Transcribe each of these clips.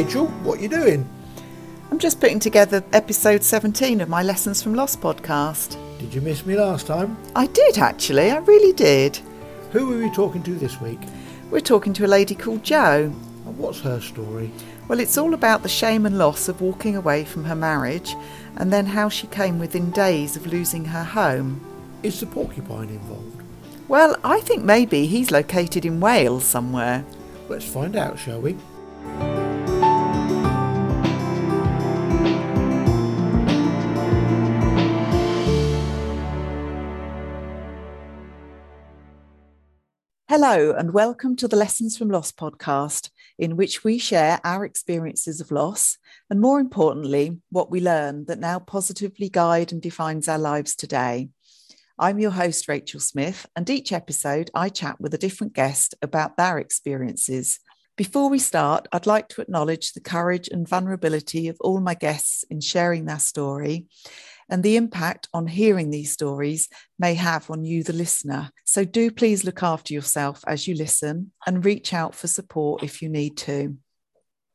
Rachel, what are you doing? I'm just putting together episode 17 of my Lessons from Loss podcast. Did you miss me last time? I did actually, I really did. Who are we talking to this week? We're talking to a lady called Jo. And what's her story? Well, it's all about the shame and loss of walking away from her marriage and then how she came within days of losing her home. Is the porcupine involved? Well, I think maybe he's located in Wales somewhere. Let's find out, shall we? Hello, and welcome to the Lessons from Loss podcast, in which we share our experiences of loss and, more importantly, what we learn that now positively guide and defines our lives today. I'm your host, Rachel Smith, and each episode I chat with a different guest about their experiences. Before we start, I'd like to acknowledge the courage and vulnerability of all my guests in sharing their story and the impact on hearing these stories may have on you, the listener. So do please look after yourself as you listen and reach out for support if you need to.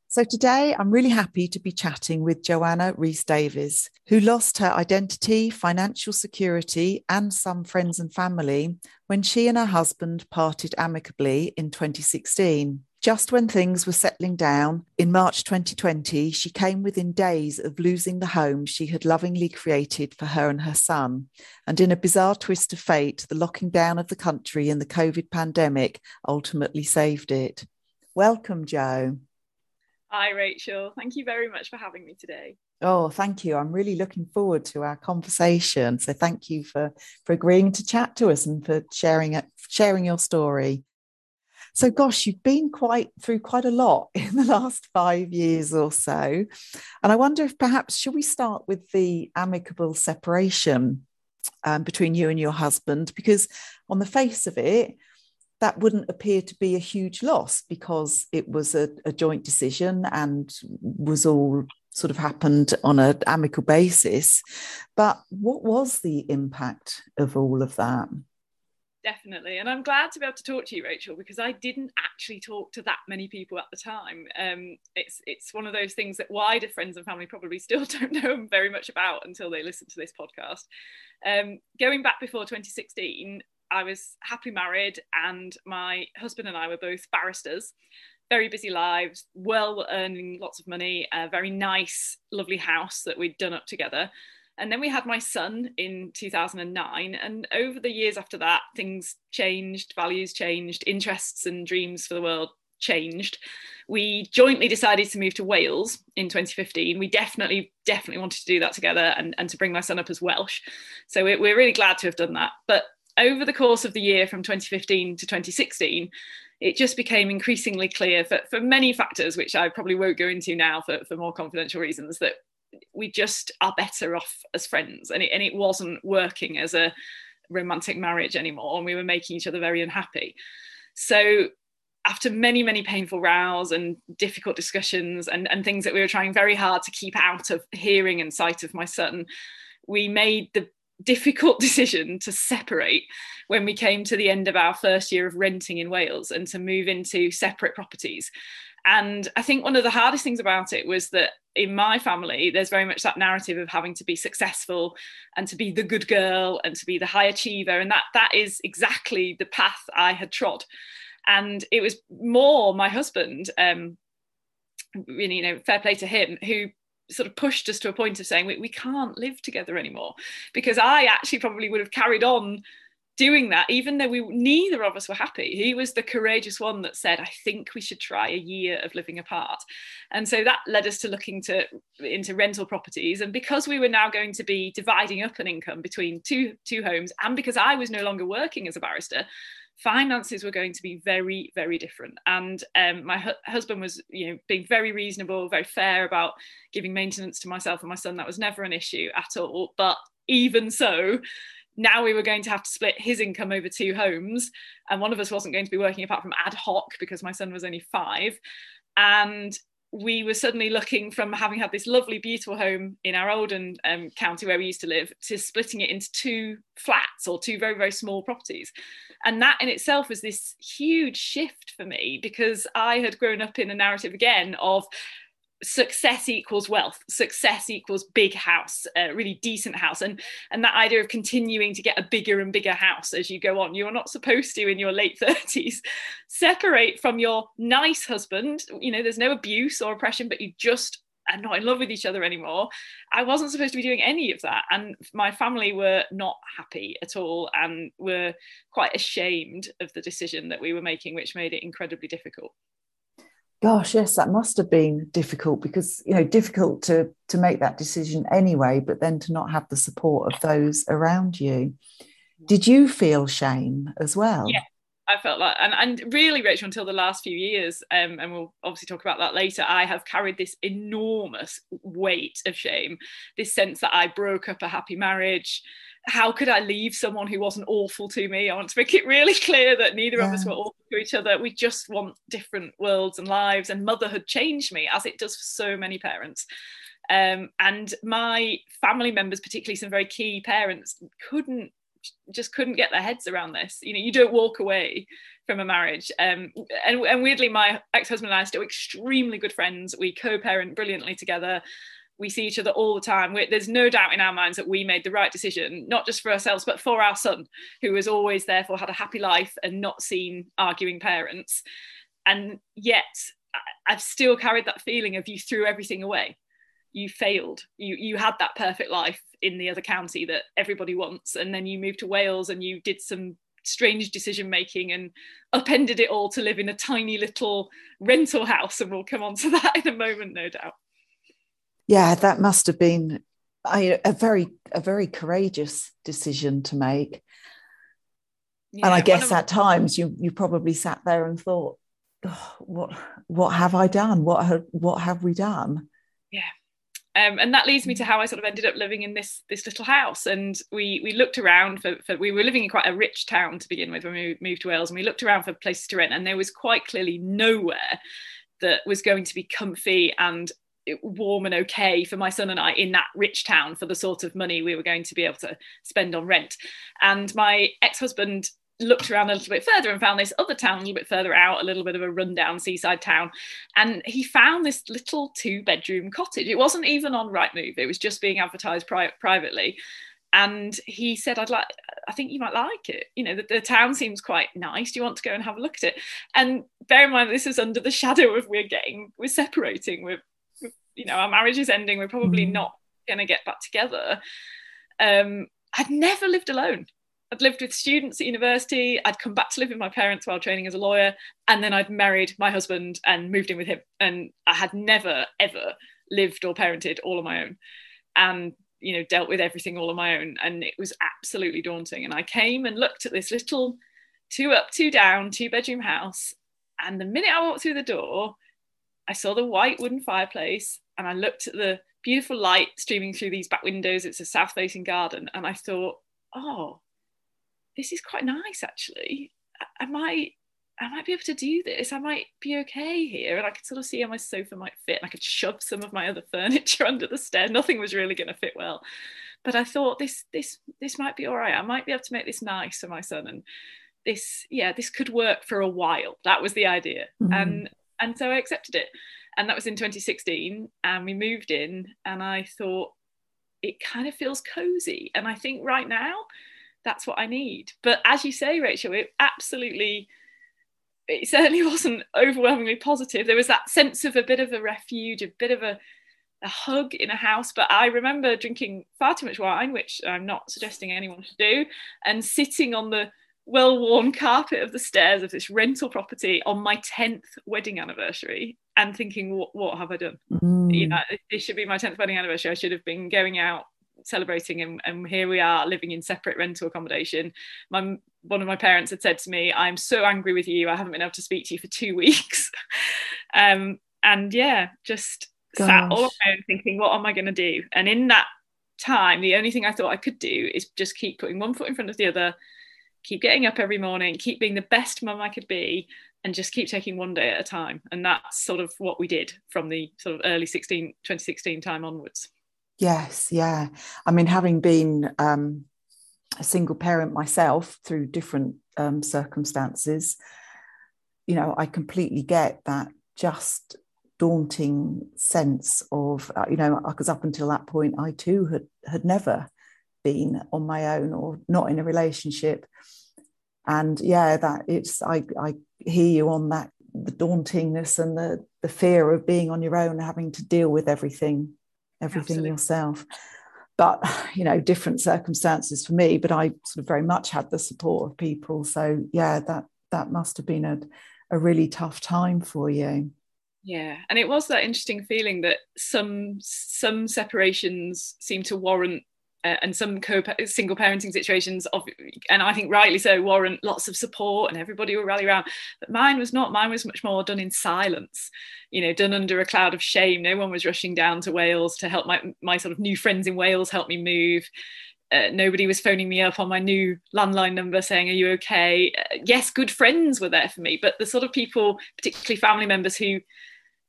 So today I'm really happy to be chatting with Johanna Rhys-Davies, who lost her identity, financial security, and some friends and family when she and her husband parted amicably in 2016. Just when things were settling down, in March 2020, she came within days of losing the home she had lovingly created for her and her son. And in a bizarre twist of fate, the locking down of the country and the COVID pandemic ultimately saved it. Welcome, Jo. Hi, Rachel. Thank you very much for having me today. Oh, thank you. I'm really looking forward to our conversation. So thank you for, for agreeing to chat to us and for sharing sharing your story. So, gosh, you've been quite through quite a lot in the last five years or so. And I wonder if perhaps, should we start with the amicable separation um, between you and your husband? Because on the face of it, that wouldn't appear to be a huge loss because it was a, a joint decision and was all sort of happened on an amicable basis. But what was the impact of all of that? Definitely. And i'm glad to be able to talk to you rachel because i didn't actually talk to that many people at the time. Um, it's it's one of those things that wider friends and family probably still don't know very much about until they listen to this podcast. Um, going back before 2016 i was happily married and my husband and i were both barristers. Very busy lives well earning lots of money a very nice lovely house that we'd done up together and then we had my son in 2009. And over the years after that, things changed, values changed, interests and dreams for the world changed. We jointly decided to move to Wales in 2015. We definitely, definitely wanted to do that together and, and to bring my son up as Welsh. So we're, we're really glad to have done that. But over the course of the year from 2015 to 2016, it just became increasingly clear for, for many factors, which I probably won't go into now for, for more confidential reasons, that we just are better off as friends. And it, and it wasn't working as a romantic marriage anymore and we were making each other very unhappy. So after many many painful rows and difficult discussions and, and things that we were trying very hard to keep out of hearing and sight of my son we made the difficult decision to separate when we came to the end of our first year of renting in Wales and to move into separate properties and I think one of the hardest things about it was that in my family, there's very much that narrative of having to be successful and to be the good girl and to be the high achiever. And that that is exactly the path I had trod. And it was more my husband, um, really, you know, fair play to him, who sort of pushed us to a point of saying we, we can't live together anymore because I actually probably would have carried on doing that, even though we neither of us were happy. He was the courageous one that said, "I think we should try a year of living apart," and so that led us to looking to into rental properties. And because we were now going to be dividing up an income between two two homes, and because I was no longer working as a barrister. Finances were going to be very, very different, and um, my hu- husband was, you know, being very reasonable, very fair about giving maintenance to myself and my son. That was never an issue at all. But even so, now we were going to have to split his income over two homes and one of us wasn't going to be working apart from ad hoc because my son was only five. And we were suddenly looking from having had this lovely beautiful home in our olden um, county where we used to live to splitting it into two flats or two very very small properties. And that in itself was this huge shift for me because i had grown up in a narrative again of success equals wealth success equals big house a really decent house and and that idea of continuing to get a bigger and bigger house as you go on you're not supposed to in your late 30s separate from your nice husband you know there's no abuse or oppression but you just are not in love with each other anymore. I wasn't supposed to be doing any of that and my family were not happy at all and were quite ashamed of the decision that we were making which made it incredibly difficult gosh yes that must have been difficult because you know difficult to to make that decision anyway but then to not have the support of those around you. Did you feel shame as well? Yeah I felt like, and, and really, Rachel, until the last few years, um, and we'll obviously talk about that later, I have carried this enormous weight of shame, this sense that I broke up a happy marriage, how could I leave someone who wasn't awful to me? I want to make it really clear that neither yeah. of us were awful to each other. We just want different worlds and lives. And motherhood changed me, as it does for so many parents. Um, and my family members, particularly some very key parents, couldn't just couldn't get their heads around this. You know, you don't walk away from a marriage. Um, and, and weirdly, my ex-husband and I are still extremely good friends. We co-parent brilliantly together we see each other all the time. We're, there's no doubt in our minds that we made the right decision, not just for ourselves, but for our son, who has always therefore had a happy life and not seen arguing parents. And yet, I've still carried that feeling of you threw everything away. You failed. You you had that perfect life in the other county that everybody wants, and then you moved to Wales and you did some strange decision making and upended it all to live in a tiny little rental house. And we'll come on to that in a moment, no doubt yeah, that must have been a very a very courageous decision to make. Yeah, and I guess at times you you probably sat there and thought, oh, what what have I done? What have what have we done? Yeah. Um, and that leads me to how I sort of ended up living in this this little house. And we we looked around for, for we were living in quite a rich town to begin with when we moved to Wales, and we looked around for places to rent, and there was quite clearly nowhere that was going to be comfy and warm and okay for my son and I in that rich town for the sort of money we were going to be able to spend on rent. And my ex husband looked around a little bit further and found this other town a little bit further out, a little bit of a rundown seaside town. And he found this little two bedroom cottage. It wasn't even on Rightmove, it was just being advertised pri- privately. And he said, I'd like, I think you might like it. You know, the, the town seems quite nice. Do you want to go and have a look at it? And bear in mind, this is under the shadow of we're getting, we're separating, we're you know our marriage is ending we're probably mm. not going to get back together. Um, i'd never lived alone. I'd lived with students at university i'd come back to live with my parents while training as a lawyer and then i'd married my husband and moved in with him. And i had never ever lived or parented all on my own and you know dealt with everything all on my own. And it was absolutely daunting. And i came and looked at this little two up two down two bedroom house. And the minute i walked through the door I saw the white wooden fireplace and I looked at the beautiful light streaming through these back windows. It's a south facing garden. And I thought, oh, this is quite nice actually. I might I might be able to do this. I might be okay here. And I could sort of see how my sofa might fit. And I could shove some of my other furniture under the stair. Nothing was really going to fit well. But I thought this this this might be all right. I might be able to make this nice for my son. And this, yeah, this could work for a while. That was the idea. Mm-hmm. And and so I accepted it and that was in 2016 and we moved in and i thought it kind of feels cozy and i think right now that's what i need. But as you say rachel it absolutely it certainly wasn't overwhelmingly positive. There was that sense of a bit of a refuge a bit of a a hug in a house but i remember drinking far too much wine which i'm not suggesting anyone should do and sitting on the well-worn carpet of the stairs of this rental property on my 10th wedding anniversary and thinking what, what have i done? Mm. you know this should be my 10th wedding anniversary. I should have been going out celebrating and, and here we are living in separate rental accommodation. My one of my parents had said to me i'm so angry with you i haven't been able to speak to you for two weeks. Um, and yeah just Gosh. sat all alone thinking what am i going to do? And in that time the only thing i thought i could do is just keep putting one foot in front of the other keep getting up every morning, keep being the best mum I could be, and just keep taking one day at a time. And that's sort of what we did from the sort of early 16, 2016 time onwards. Yes, yeah. I mean, having been um, a single parent myself through different um, circumstances, you know, I completely get that just daunting sense of uh, you know because up until that point I too had had never been on my own or not in a relationship and yeah that it's I I hear you on that the dauntingness and the the fear of being on your own having to deal with everything everything Absolutely. yourself. But you know different circumstances for me but i sort of very much had the support of people. So yeah that that must have been a, a really tough time for you. Yeah and it was that interesting feeling that some some separations seem to warrant uh, and some co- single parenting situations of and i think rightly so warrant lots of support and everybody will rally around. But mine was not mine was much more done in silence you know done under a cloud of shame. No one was rushing down to wales to help my my sort of new friends in wales help me move. Uh, nobody was phoning me up on my new landline number saying, Are you okay? Uh, yes, good friends were there for me, but the sort of people, particularly family members, who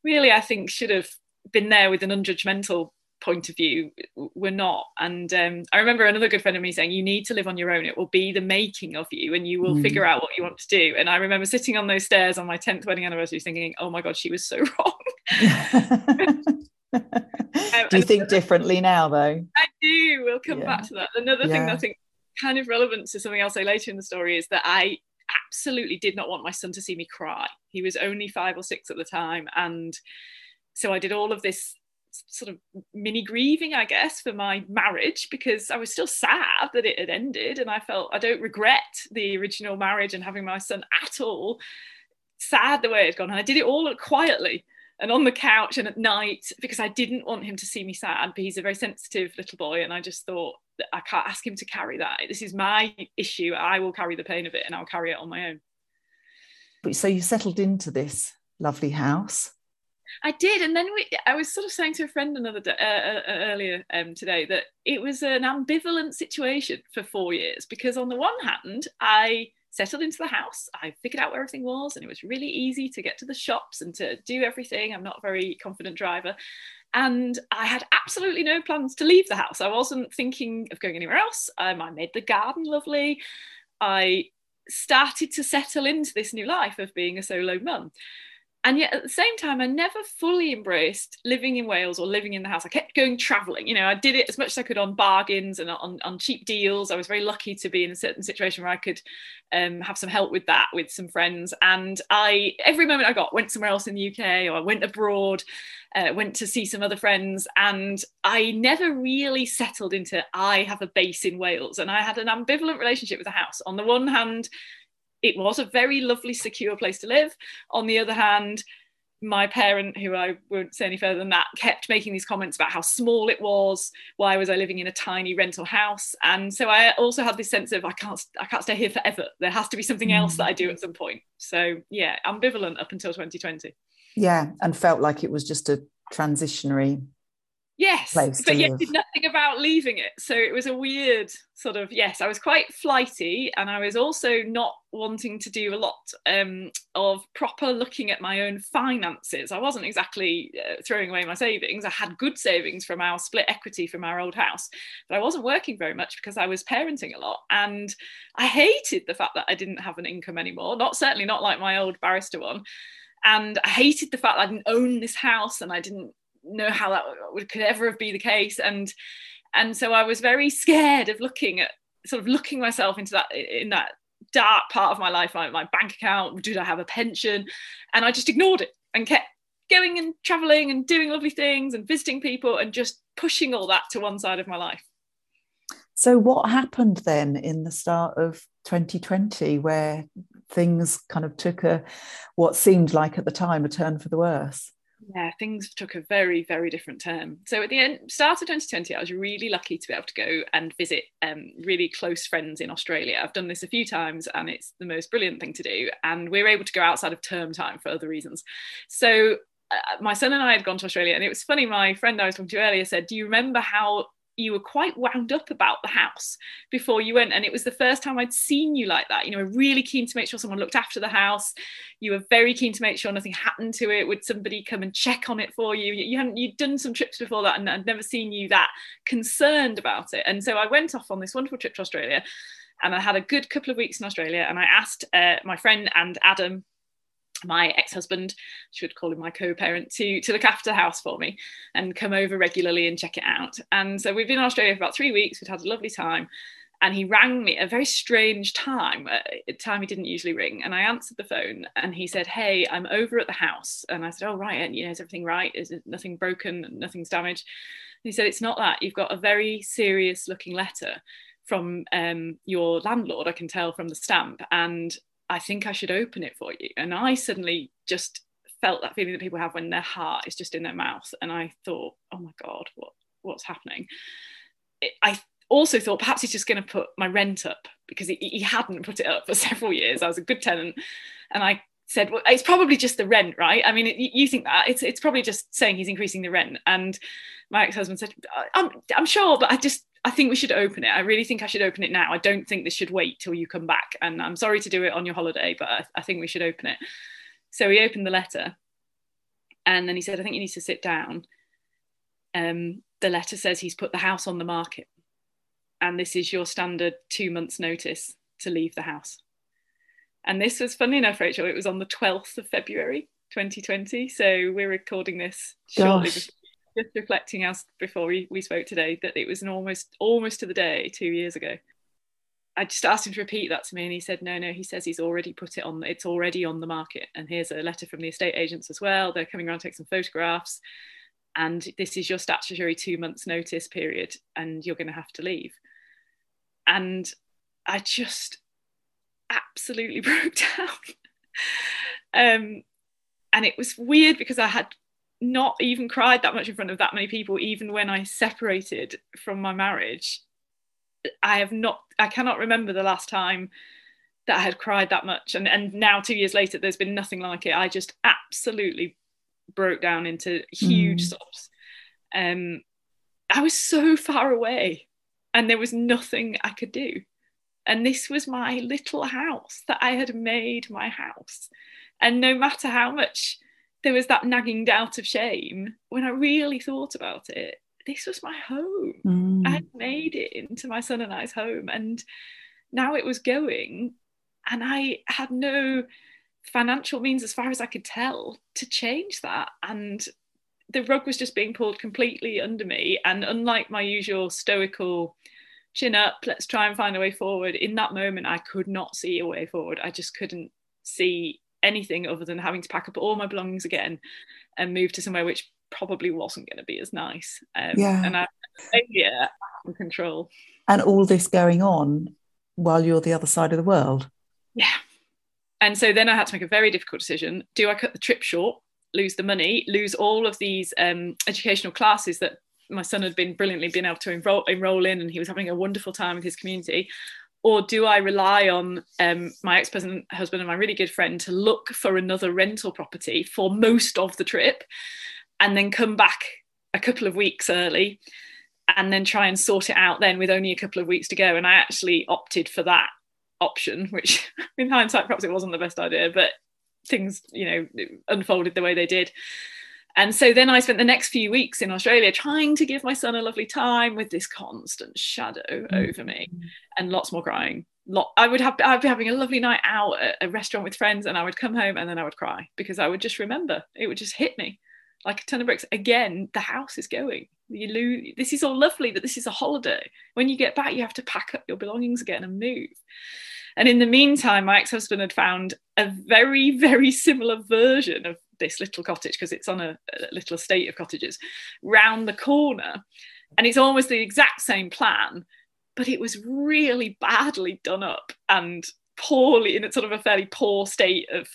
really I think should have been there with an unjudgmental point of view we're not. And um, i remember another good friend of me saying you need to live on your own. It will be the making of you and you will mm. figure out what you want to do. And i remember sitting on those stairs on my 10th wedding anniversary thinking oh my god she was so wrong. Um, do you think differently now though? I do. We'll come yeah. back to that. Another yeah. thing that i think kind of relevant to something i'll say later in the story is that i absolutely did not want my son to see me cry. He was only five or six at the time. And so i did all of this sort of mini grieving, I guess, for my marriage because I was still sad that it had ended. And I felt I don't regret the original marriage and having my son at all. Sad the way it had gone. And I did it all quietly and on the couch and at night because I didn't want him to see me sad. But he's a very sensitive little boy. And I just thought, I can't ask him to carry that. This is my issue. I will carry the pain of it and I'll carry it on my own. So you settled into this lovely house I did, and then we, I was sort of saying to a friend another day, uh, uh, uh, earlier um, today that it was an ambivalent situation for four years because on the one hand, I settled into the house, I figured out where everything was, and it was really easy to get to the shops and to do everything. I'm not a very confident driver, and I had absolutely no plans to leave the house. I wasn't thinking of going anywhere else. Um, I made the garden lovely. I started to settle into this new life of being a solo mum and yet at the same time i never fully embraced living in wales or living in the house. I kept going traveling. You know i did it as much as i could on bargains and on, on cheap deals. I was very lucky to be in a certain situation where i could um, have some help with that with some friends. And i every moment i got went somewhere else in the uk or i went abroad uh, went to see some other friends. And i never really settled into i have a base in wales and i had an ambivalent relationship with the house. On the one hand it was a very lovely, secure place to live. On the other hand, my parent, who I won't say any further than that, kept making these comments about how small it was. Why was I living in a tiny rental house? And so I also had this sense of I can't, I can't stay here forever. There has to be something else that I do mm. at some point. So yeah, ambivalent up until 2020. Yeah, and felt like it was just a transitionary Yes, but yet did nothing about leaving it. So it was a weird sort of yes. I was quite flighty, and I was also not wanting to do a lot um, of proper looking at my own finances. I wasn't exactly uh, throwing away my savings. I had good savings from our split equity from our old house, but I wasn't working very much because I was parenting a lot, and I hated the fact that I didn't have an income anymore. Not certainly not like my old barrister one and I hated the fact that I didn't own this house and I didn't know how that could ever have be the case. And and so I was very scared of looking at sort of looking myself into that in that dark part of my life my, my bank account did I have a pension? And I just ignored it and kept going and traveling and doing lovely things and visiting people and just pushing all that to one side of my life. So what happened then in the start of 2020 where things kind of took a what seemed like at the time a turn for the worse yeah, things took a very, very different turn. So at the end, start of 2020, I was really lucky to be able to go and visit um, really close friends in Australia. I've done this a few times, and it's the most brilliant thing to do. And we were able to go outside of term time for other reasons. So uh, my son and I had gone to Australia, and it was funny. My friend I was talking to earlier said, "Do you remember how you were quite wound up about the house before you went. And it was the first time i'd seen you like that. You know really keen to make sure someone looked after the house. You were very keen to make sure nothing happened to it. Would somebody come and check on it for you? You hadn't you'd done some trips before that and i'd never seen you that concerned about it. And so i went off on this wonderful trip to australia and i had a good couple of weeks in australia and i asked uh, my friend and adam my ex-husband should call him my co-parent to to look after the house for me and come over regularly and check it out. And so we've been in australia for about three weeks. We'd had a lovely time. And he rang me a very strange time a time he didn't usually ring. And i answered the phone and he said hey i'm over at the house. And i said oh right and you know is everything right? Is nothing broken? Nothing's damaged? And he said it's not that. You've got a very serious looking letter from um, your landlord i can tell from the stamp. And I think I should open it for you. And I suddenly just felt that feeling that people have when their heart is just in their mouth. And I thought, oh my God, what what's happening? I also thought perhaps he's just going to put my rent up because he, he hadn't put it up for several years. I was a good tenant. And I said, well, it's probably just the rent, right? I mean, it, you think that it's it's probably just saying he's increasing the rent. And my ex-husband said, I'm I'm sure, but I just I think we should open it. I really think I should open it now. I don't think this should wait till you come back. And I'm sorry to do it on your holiday, but I, I think we should open it. So he opened the letter and then he said, I think you need to sit down. Um, the letter says he's put the house on the market and this is your standard two months notice to leave the house. And this was funny enough, Rachel, it was on the 12th of February 2020. So we're recording this shortly before just reflecting as before we, we spoke today that it was an almost almost to the day two years ago. I just asked him to repeat that to me, and he said, "No, no." He says he's already put it on. It's already on the market, and here's a letter from the estate agents as well. They're coming around to take some photographs, and this is your statutory two months notice period, and you're going to have to leave. And I just absolutely broke down. um, and it was weird because I had not even cried that much in front of that many people, even when I separated from my marriage. I have not, I cannot remember the last time that I had cried that much. And, and now, two years later, there's been nothing like it. I just absolutely broke down into huge mm. sobs. Um, I was so far away, and there was nothing I could do. And this was my little house that I had made my house. And no matter how much there was that nagging doubt of shame when I really thought about it. This was my home. Mm. I had made it into my son and I's home, and now it was going, and I had no financial means, as far as I could tell, to change that. And the rug was just being pulled completely under me. And unlike my usual stoical chin up, let's try and find a way forward, in that moment, I could not see a way forward. I just couldn't see anything other than having to pack up all my belongings again and move to somewhere which probably wasn't going to be as nice. Um, yeah. And I yeah, in control. And all this going on while you're the other side of the world. Yeah. And so then I had to make a very difficult decision. Do I cut the trip short, lose the money, lose all of these um, educational classes that my son had been brilliantly been able to enroll, enroll in and he was having a wonderful time with his community? Or do I rely on um, my ex husband and my really good friend to look for another rental property for most of the trip and then come back a couple of weeks early and then try and sort it out then with only a couple of weeks to go? And I actually opted for that option, which in hindsight, perhaps it wasn't the best idea, but things, you know, unfolded the way they did. And so then I spent the next few weeks in Australia trying to give my son a lovely time with this constant shadow mm. over me and lots more crying. Lot, I would have I'd be having a lovely night out at a restaurant with friends and I would come home and then I would cry because I would just remember it would just hit me like a ton of bricks. Again, the house is going. You lose. This is all lovely, but this is a holiday. When you get back, you have to pack up your belongings again and move. And in the meantime, my ex-husband had found a very, very similar version of this little cottage because it's on a, a, little estate of cottages round the corner and it's almost the exact same plan but it was really badly done up and poorly in a sort of a fairly poor state of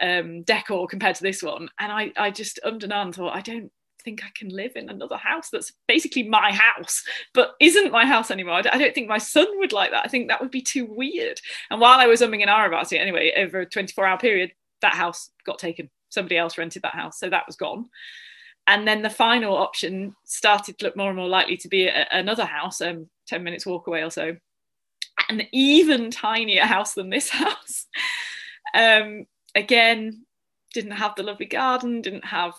um, decor compared to this one and I, I just ummed and thought I don't think I can live in another house that's basically my house, but isn't my house anymore. I don't think my son would like that. I think that would be too weird. And while I was umming and ahhing about it, anyway, over a 24 hour period, that house got taken somebody else rented that house, so that was gone. And then the final option started to look more and more likely to be a, another house, um, 10 minutes walk away or so, an even tinier house than this house. um, again, didn't have the lovely garden, didn't have,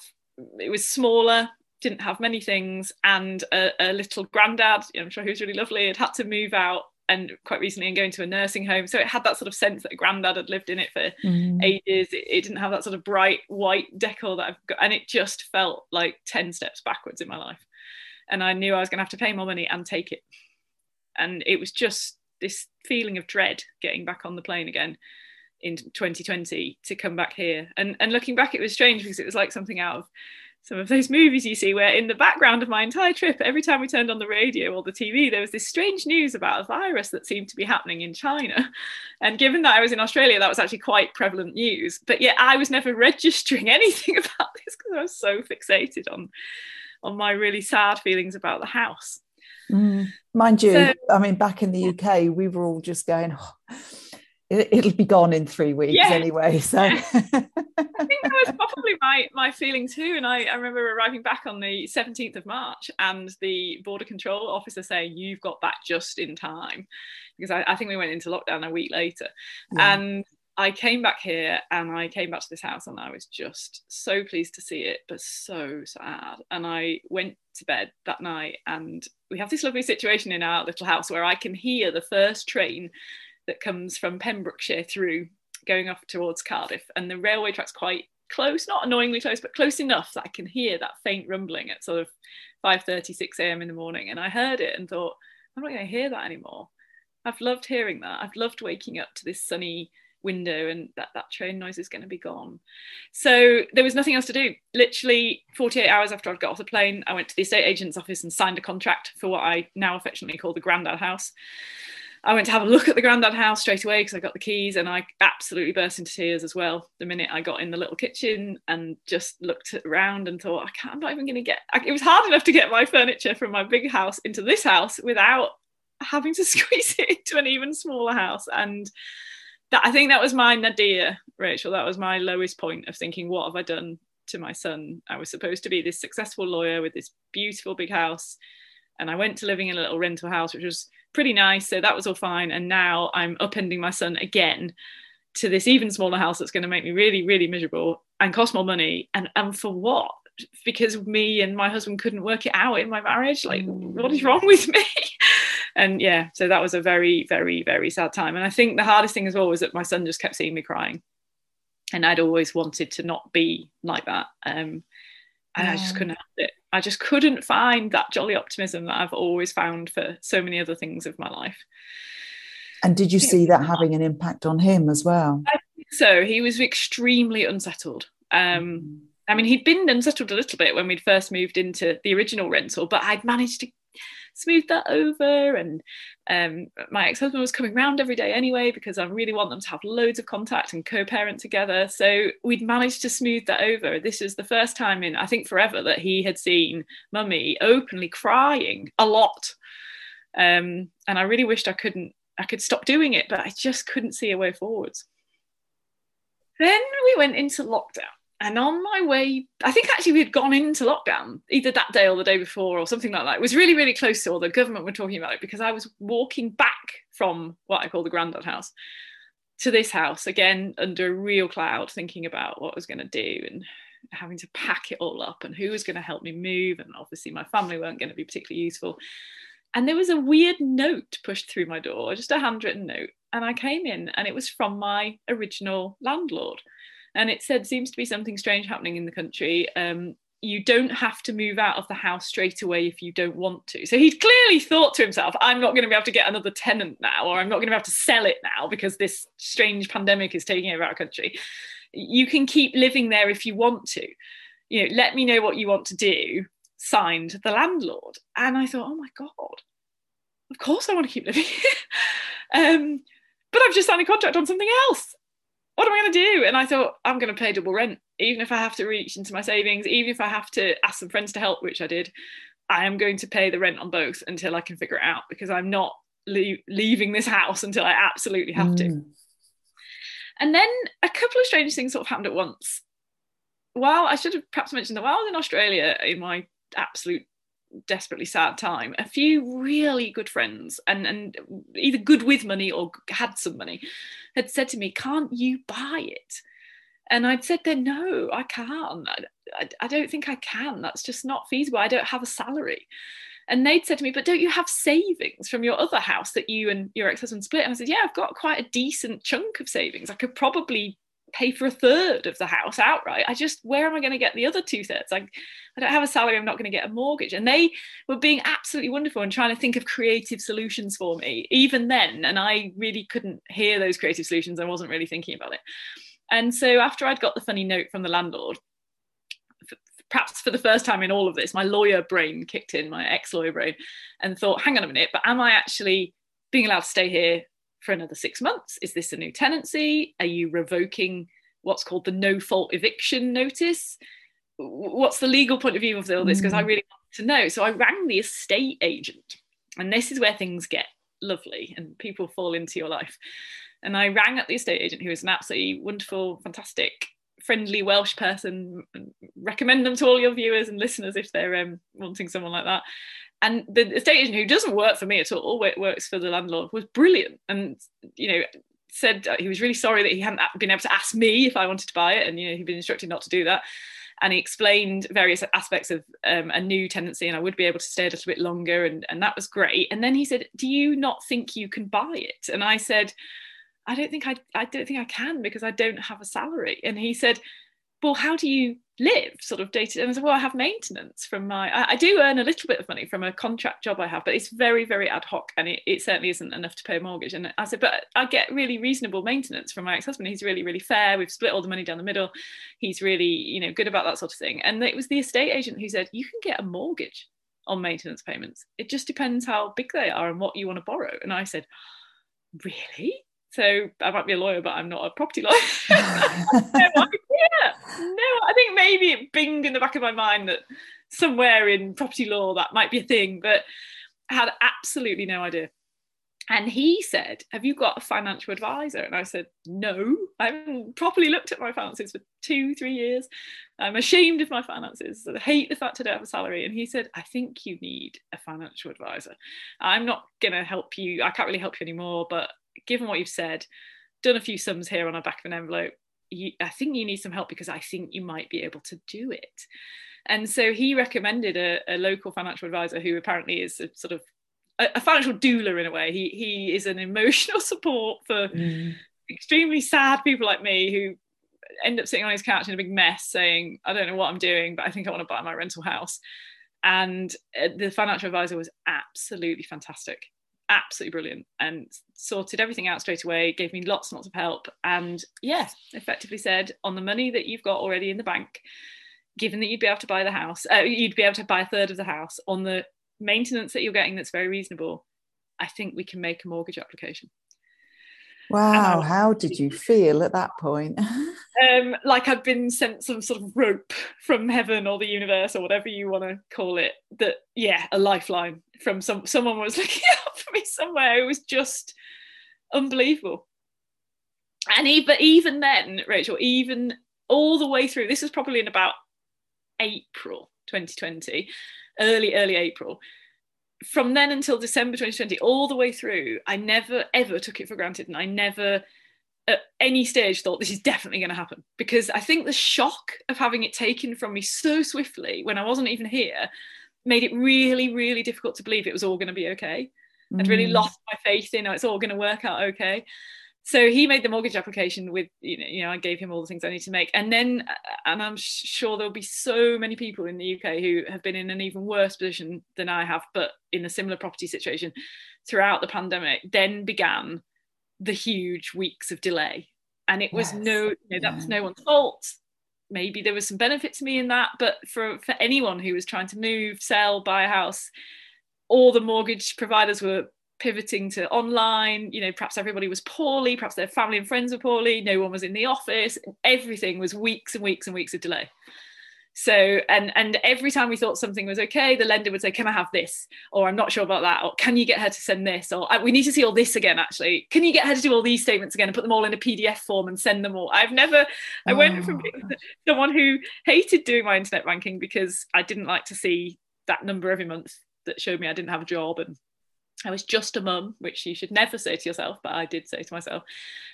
it was smaller, didn't have many things, and a, a little granddad, I'm sure he was really lovely, had had to move out and quite recently and going to a nursing home. So it had that sort of sense that granddad had lived in it for Mm. ages. It, it didn't have that sort of bright white decor that I've got, and it just felt like 10 steps backwards in my life. And I knew I was going to have to pay more money and take it. And it was just this feeling of dread getting back on the plane again in 2020 to come back here. And and looking back, it was strange because it was like something out of some of those movies you see where in the background of my entire trip every time we turned on the radio or the tv there was this strange news about a virus that seemed to be happening in china. And given that i was in australia that was actually quite prevalent news. But yet i was never registering anything about this because i was so fixated on on my really sad feelings about the house. Mm. Mind you, So- I mean, back in the UK, we were all just going, "Oh, it, it'll be gone in three weeks Yeah. anyway. So, I think that was probably my my feeling too. And I, I remember arriving back on the 17th of March and the border control officer saying, You've got back just in time. Because I, I think we went into lockdown a week later. yeah. And I came back here and I came back to this house and I was just so pleased to see it, but so sad. And I went to bed that night and we have this lovely situation in our little house where I can hear the first train that comes from Pembrokeshire through going off towards Cardiff. And the railway track's quite close, not annoyingly close, but close enough that I can hear that faint rumbling at sort of 5:30, 6 a.m. in the morning. And I heard it and thought, I'm not going to hear that anymore. I've loved hearing that. I've loved waking up to this sunny window and that that train noise is going to be gone. So there was nothing else to do. Literally 48 hours after I'd got off the plane, I went to the estate agent's office and signed a contract for what I now affectionately call the Grandad House. I went to have a look at the Grandad House straight away because I got the keys and I absolutely burst into tears as well the minute I got in the little kitchen and just looked around and thought, I can't, I'm not even going to get. It was hard enough to get my furniture from my big house into this house without having to squeeze it into an even smaller house. And that I think that was my nadir, Rachel. That was my lowest point of thinking, what have I done to my son? I was supposed to be this successful lawyer with this beautiful big house. And I went to living in a little rental house, which was pretty nice. So that was all fine. And now I'm upending my son again to this even smaller house that's going to make me really, really miserable and cost more money. And and for what? Because me and my husband couldn't work it out in my marriage. Like, what is wrong with me? and yeah, so that was a very, very, very sad time. And I think the hardest thing as well was that my son just kept seeing me crying. And I'd always wanted to not be like that. Um, and I just couldn't have it. I just couldn't find that jolly optimism that I've always found for so many other things of my life. and did you Yeah. see that having an impact on him as well? So he was extremely unsettled. Um, I mean, he'd been unsettled a little bit when we'd first moved into the original rental, but I'd managed to smooth that over. And um, my ex husband was coming round every day anyway, because I really want them to have loads of contact and co parent together. So we'd managed to smooth that over. This is the first time in, I think, forever that he had seen mummy openly crying a lot. Um, and I really wished I couldn't, I could stop doing it, but I just couldn't see a way forwards. Then we went into lockdown. And on my way, I think actually we had gone into lockdown either that day or the day before or something like that. It was really, really close to, all the government were talking about it because I was walking back from what I call the Grandad house to this house again under a real cloud, thinking about what I was going to do and having to pack it all up and who was going to help me move. And obviously, my family weren't going to be particularly useful. And there was a weird note pushed through my door, just a handwritten note. And I came in and it was from my original landlord. And it said, seems to be something strange happening in the country. Um, you don't have to move out of the house straight away if you don't want to. So he'd clearly thought to himself, I'm not going to be able to get another tenant now, or I'm not going to be able to sell it now because this strange pandemic is taking over our country. You can keep living there if you want to. You know, let me know what you want to do. Signed the landlord. And I thought, oh my God, of course I want to keep living here. um, but I've just signed a contract on something else. What am I going to do? And I thought, I'm going to pay double rent, even if I have to reach into my savings, even if I have to ask some friends to help, which I did. I am going to pay the rent on both until I can figure it out because I'm not le- leaving this house until I absolutely have to. Mm. And then a couple of strange things sort of happened at once. While I should have perhaps mentioned that while I was in Australia in my absolute desperately sad time, a few really good friends and, and either good with money or had some money had said to me, Can't you buy it? And I'd said then, no, I can't. I, I, I don't think I can. That's just not feasible. I don't have a salary. And they'd said to me, But don't you have savings from your other house that you and your ex husband split? And I said, Yeah, I've got quite a decent chunk of savings. I could probably pay for a third of the house outright. I just, where am I going to get the other two thirds? Like, I don't have a salary, I'm not going to get a mortgage. And they were being absolutely wonderful and trying to think of creative solutions for me, even then. And I really couldn't hear those creative solutions. I wasn't really thinking about it. And so after I'd got the funny note from the landlord, perhaps for the first time in all of this, my lawyer brain kicked in, my ex lawyer brain, and thought, hang on a minute, but am I actually being allowed to stay here for another six months? Is this a new tenancy? Are you revoking what's called the no fault eviction notice? What's the legal point of view of all this? Because I mm. really want to know. So I rang the estate agent, and this is where things get lovely and people fall into your life. And I rang up the estate agent, who is an absolutely wonderful, fantastic, friendly Welsh person. Recommend them to all your viewers and listeners if they're um, wanting someone like that and the estate agent who doesn't work for me at all works for the landlord was brilliant and you know said he was really sorry that he hadn't been able to ask me if i wanted to buy it and you know he'd been instructed not to do that. And he explained various aspects of um, a new tenancy and i would be able to stay a little bit longer and, and that was great. And then he said do you not think you can buy it? And i said i don't think i i don't think i can because i don't have a salary. And he said well how do you live sort of day to day. And I said, well, I have maintenance from my, I, I, do earn a little bit of money from a contract job I have, but it's very, very ad hoc and it, it certainly isn't enough to pay a mortgage. And I said, but I get really reasonable maintenance from my ex-husband. He's really, really fair. We've split all the money down the middle. He's really, you know, good about that sort of thing. And it was the estate agent who said, you can get a mortgage on maintenance payments. It just depends how big they are and what you want to borrow. And I said, really? So I might be a lawyer, but I'm not a property lawyer. no idea. No, I think maybe it binged in the back of my mind that somewhere in property law that might be a thing, but I had absolutely no idea. And he said, Have you got a financial advisor? And I said, No, I haven't properly looked at my finances for two, three years. I'm ashamed of my finances. I hate the fact I don't have a salary. And he said, I think you need a financial advisor. I'm not going to help you. I can't really help you anymore, but given what you've said, done a few sums here on the back of an envelope. You, I think you need some help because I think you might be able to do it. And so he recommended a, a local financial advisor who apparently is a sort of a, a, financial doula in a way. He he is an emotional support for mm. extremely sad people like me who end up sitting on his couch in a big mess saying, I don't know what I'm doing, but I think I want to buy my rental house. And uh, the financial advisor was absolutely fantastic absolutely brilliant and sorted everything out straight away gave me lots and lots of help and yeah effectively said on the money that you've got already in the bank given that you'd be able to buy the house uh, you'd be able to buy a third of the house on the maintenance that you're getting that's very reasonable i think we can make a mortgage application Wow, how did you feel at that point? um, like I've been sent some sort of rope from heaven or the universe or whatever you want to call it. That yeah, a lifeline from some someone was looking me somewhere. It was just unbelievable. And even even then, Rachel, even all the way through, this was probably in about April 2020, early early April from then until December 2020, all the way through, I never ever took it for granted, and I never at any stage thought this is definitely going to happen because I think the shock of having it taken from me so swiftly when I wasn't even here made it really, really difficult to believe it was all going to be okay. I'd really mm. lost my faith in oh, it's all going to work out okay. So he made the mortgage application with you know, you know i gave him all the things i need to make. And then and i'm sure there'll be so many people in the uk who have been in an even worse position than i have but in a similar property situation throughout the pandemic then began the huge weeks of delay. And it was yes. no you know, that was no one's fault. Maybe there was some benefit to me in that but for for anyone who was trying to move sell buy a house all the mortgage providers were pivoting to online you know perhaps everybody was poorly perhaps their family and friends were poorly no one was in the office. Everything was weeks and weeks and weeks of delay. So and and every time we thought something was okay the lender would say can i have this? Or i'm not sure about that. Or can you get her to send this? Or we need to see all this again actually. Can you get her to do all these statements again and put them all in a pdf form and send them all? I've never i went from oh. being oh. someone who hated doing my internet banking because i didn't like to see that number every month that showed me i didn't have a job and I was just a mum, which you should never say to yourself, but I did say to myself.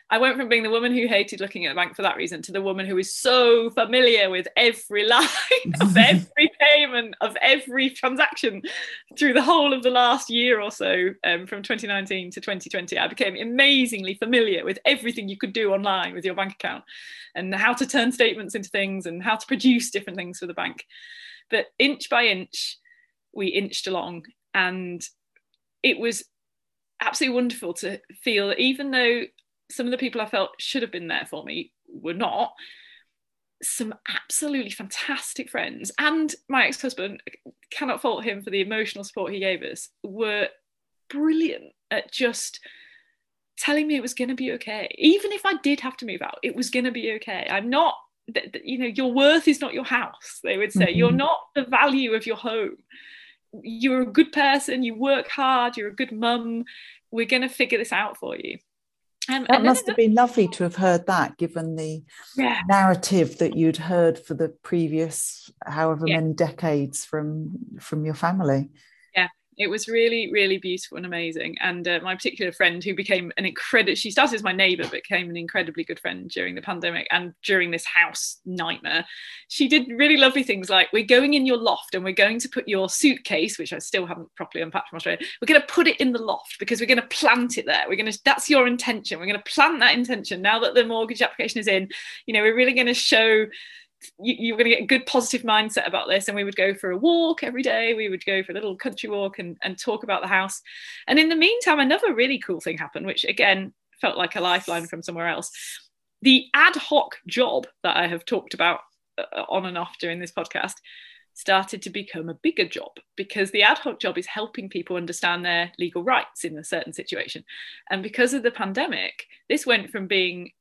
I went from being the woman who hated looking at the bank for that reason to the woman who is so familiar with every line of every payment, of every transaction through the whole of the last year or so, um, from 2019 to 2020. I became amazingly familiar with everything you could do online with your bank account and how to turn statements into things and how to produce different things for the bank. But inch by inch, we inched along and it was absolutely wonderful to feel that even though some of the people I felt should have been there for me were not, some absolutely fantastic friends and my ex-husband cannot fault him for the emotional support he gave us were brilliant at just telling me it was going to be okay. Even if i did have to move out it was going to be okay. I'm not you know your worth is not your house they would say. Mm-hmm. you're not the value of your home you're a good person, you work hard, you're a good mum. We're going to figure this out for you. Um, that must have been lovely to have heard that, given the yeah. narrative that you'd heard for the previous however yeah. many decades from from your family it was really really beautiful and amazing. And uh, my particular friend who became an incredible she started as my neighbor but became an incredibly good friend during the pandemic and during this house nightmare. She did really lovely things like we're going in your loft and we're going to put your suitcase which i still haven't properly unpacked from australia. We're going to put it in the loft because we're going to plant it there. We're going to that's your intention. We're going to plant that intention now that the mortgage application is in. You know we're really going to show you, are going to get a good positive mindset about this and we would go for a walk every day. We would go for a little country walk and, and talk about the house. And in the meantime another really cool thing happened which again felt like a lifeline from somewhere else. The ad hoc job that i have talked about uh, on and off during this podcast started to become a bigger job because the ad hoc job is helping people understand their legal rights in a certain situation. And because of the pandemic this went from being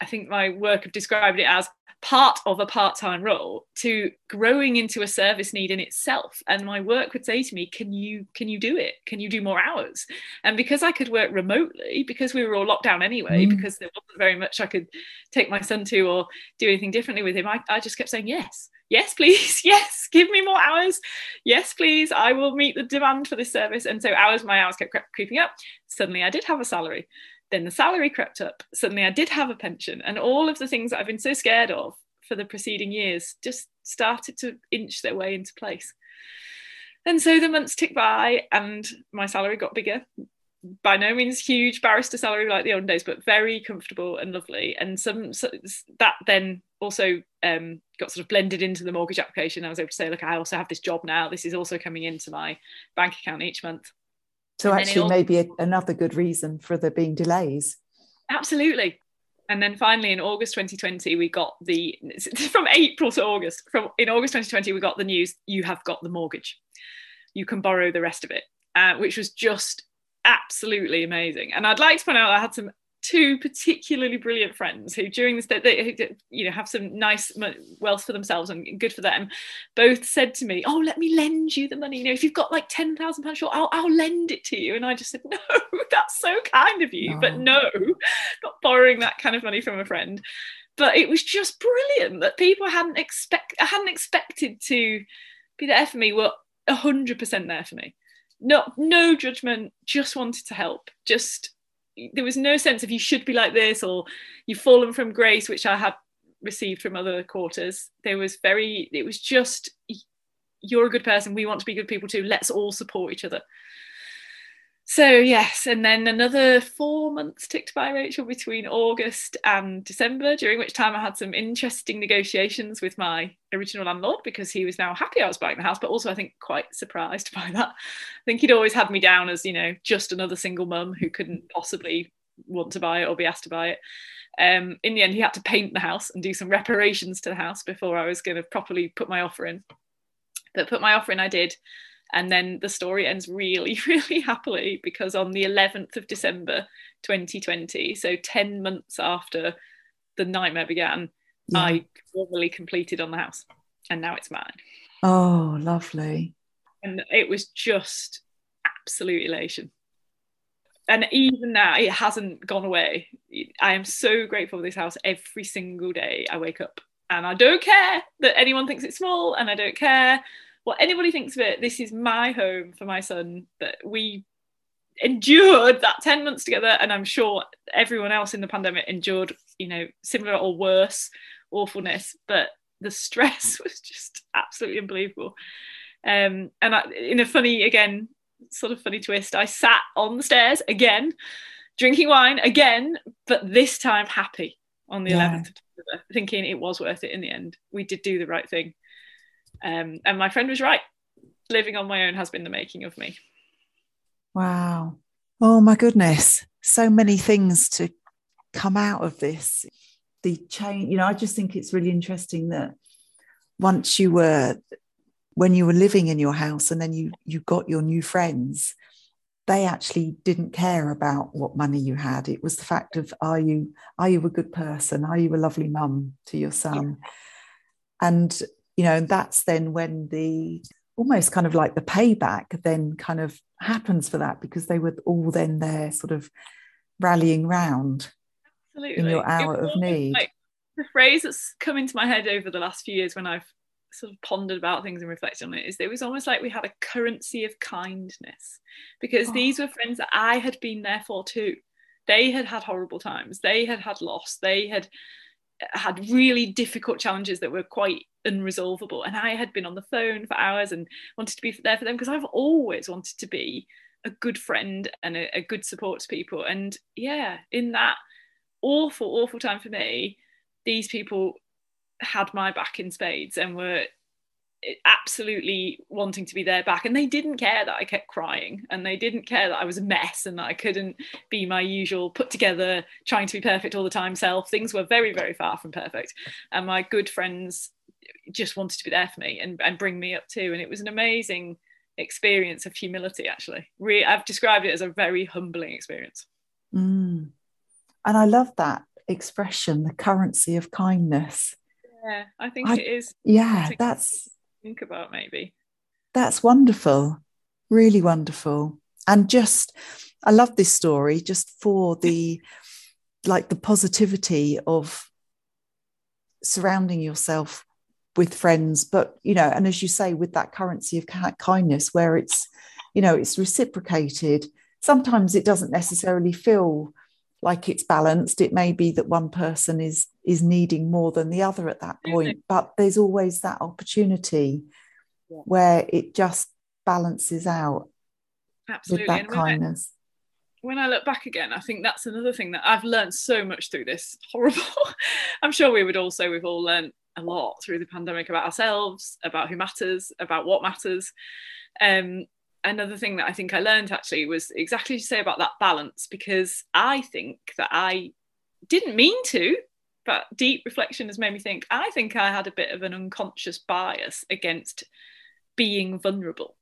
I think my work have described it as part of a part-time role to growing into a service need in itself. And my work would say to me can you can you do it? Can you do more hours? And because i could work remotely because we were all locked down anyway mm. because there wasn't very much i could take my son to or do anything differently with him i, I just kept saying yes yes please yes give me more hours. Yes please i will meet the demand for this service. And so hours my hours kept creeping up. Suddenly i did have a salary then the salary crept up. Suddenly I did have a pension, and all of the things that I've been so scared of for the preceding years just started to inch their way into place. And so the months ticked by, and my salary got bigger. By no means huge barrister salary like the old days, but very comfortable and lovely. And some so that then also um, got sort of blended into the mortgage application. I was able to say, look, I also have this job now. This is also coming into my bank account each month. So and actually, maybe a, another good reason for there being delays. Absolutely. And then finally, in August 2020, we got the from April to August. From in August 2020, we got the news: you have got the mortgage. You can borrow the rest of it, uh, which was just absolutely amazing. And I'd like to point out I had some two particularly brilliant friends who during this they you know have some nice wealth for themselves and good for them both said to me oh let me lend you the money. You know if you've got like 10,000 pounds short I'll, I'll lend it to you. And I just said no that's so kind of you no. but no. not borrowing that kind of money from a friend. But it was just brilliant that people hadn't expect I hadn't expected to be there for me were 100% there for me. No no judgment just wanted to help just there was no sense of you should be like this or you've fallen from grace, which I have received from other quarters. There was very, it was just, you're a good person. We want to be good people too. Let's all support each other so yes and then another four months ticked by rachel between august and december during which time i had some interesting negotiations with my original landlord because he was now happy i was buying the house but also i think quite surprised by that. I think he'd always had me down as you know just another single mum who couldn't possibly want to buy it or be asked to buy it. Um, in the end he had to paint the house and do some reparations to the house before i was going to properly put my offer in. But put my offer in i did and then the story ends really, really happily because on the 11th of December 2020, so 10 months after the nightmare began, yeah. I formally completed on the house and now it's mine. Oh, lovely. And it was just absolute elation. And even now, it hasn't gone away. I am so grateful for this house every single day I wake up. And I don't care that anyone thinks it's small, and I don't care what anybody thinks of it, this is my home for my son that we endured that 10 months together and i'm sure everyone else in the pandemic endured you know similar or worse awfulness but the stress was just absolutely unbelievable. Um, and I, in a funny again sort of funny twist i sat on the stairs again drinking wine again but this time happy on the yeah. 11th thinking it was worth it in the end. We did do the right thing um, and my friend was right living on my own has been the making of me Wow. Oh my goodness. So many things to come out of this. The change, you know, I just think it's really interesting that once you were when you were living in your house and then you you got your new friends, they actually didn't care about what money you had. It was the fact of are you are you a good person? Are you a lovely mum to your son? Yeah. And you know, and that's then when the almost kind of like the payback then kind of happens for that because they were all then there sort of rallying round Absolutely. in your hour of need. Like, the phrase that's come into my head over the last few years when I've sort of pondered about things and reflected on it is it was almost like we had a currency of kindness because oh. these were friends that I had been there for too. They had had horrible times. They had had loss. They had had really difficult challenges that were quite unresolvable. And I had been on the phone for hours and wanted to be there for them because I've always wanted to be a good friend and a, a good support to people. And yeah, in that awful, awful time for me, these people had my back in spades and were absolutely wanting to be there back. And they didn't care that i kept crying. And they didn't care that i was a mess and that i couldn't be my usual put together trying to be perfect all the time self. Things were very very far from perfect. And my good friends just wanted to be there for me and, and bring me up too. And it was an amazing experience of humility actually. Re- i've described it as a very humbling experience. Mm. and i love that expression the currency of kindness. Yeah i think I, it is yeah that's think about maybe. That's wonderful. Really wonderful. And just i love this story just for the like the positivity of surrounding yourself with friends. But you know and as you say with that currency of kindness where it's you know it's reciprocated sometimes it doesn't necessarily feel like it's balanced it may be that one person is is needing more than the other at that point but there's always that opportunity yeah. where it just balances out Absolutely. with that and kindness when I look back again, I think that's another thing that I've learned so much through this horrible. I'm sure we would all say we've all learned a lot through the pandemic about ourselves, about who matters, about what matters. Um, another thing that I think I learned actually was exactly to say about that balance because I think that I didn't mean to, but deep reflection has made me think I think I had a bit of an unconscious bias against being vulnerable.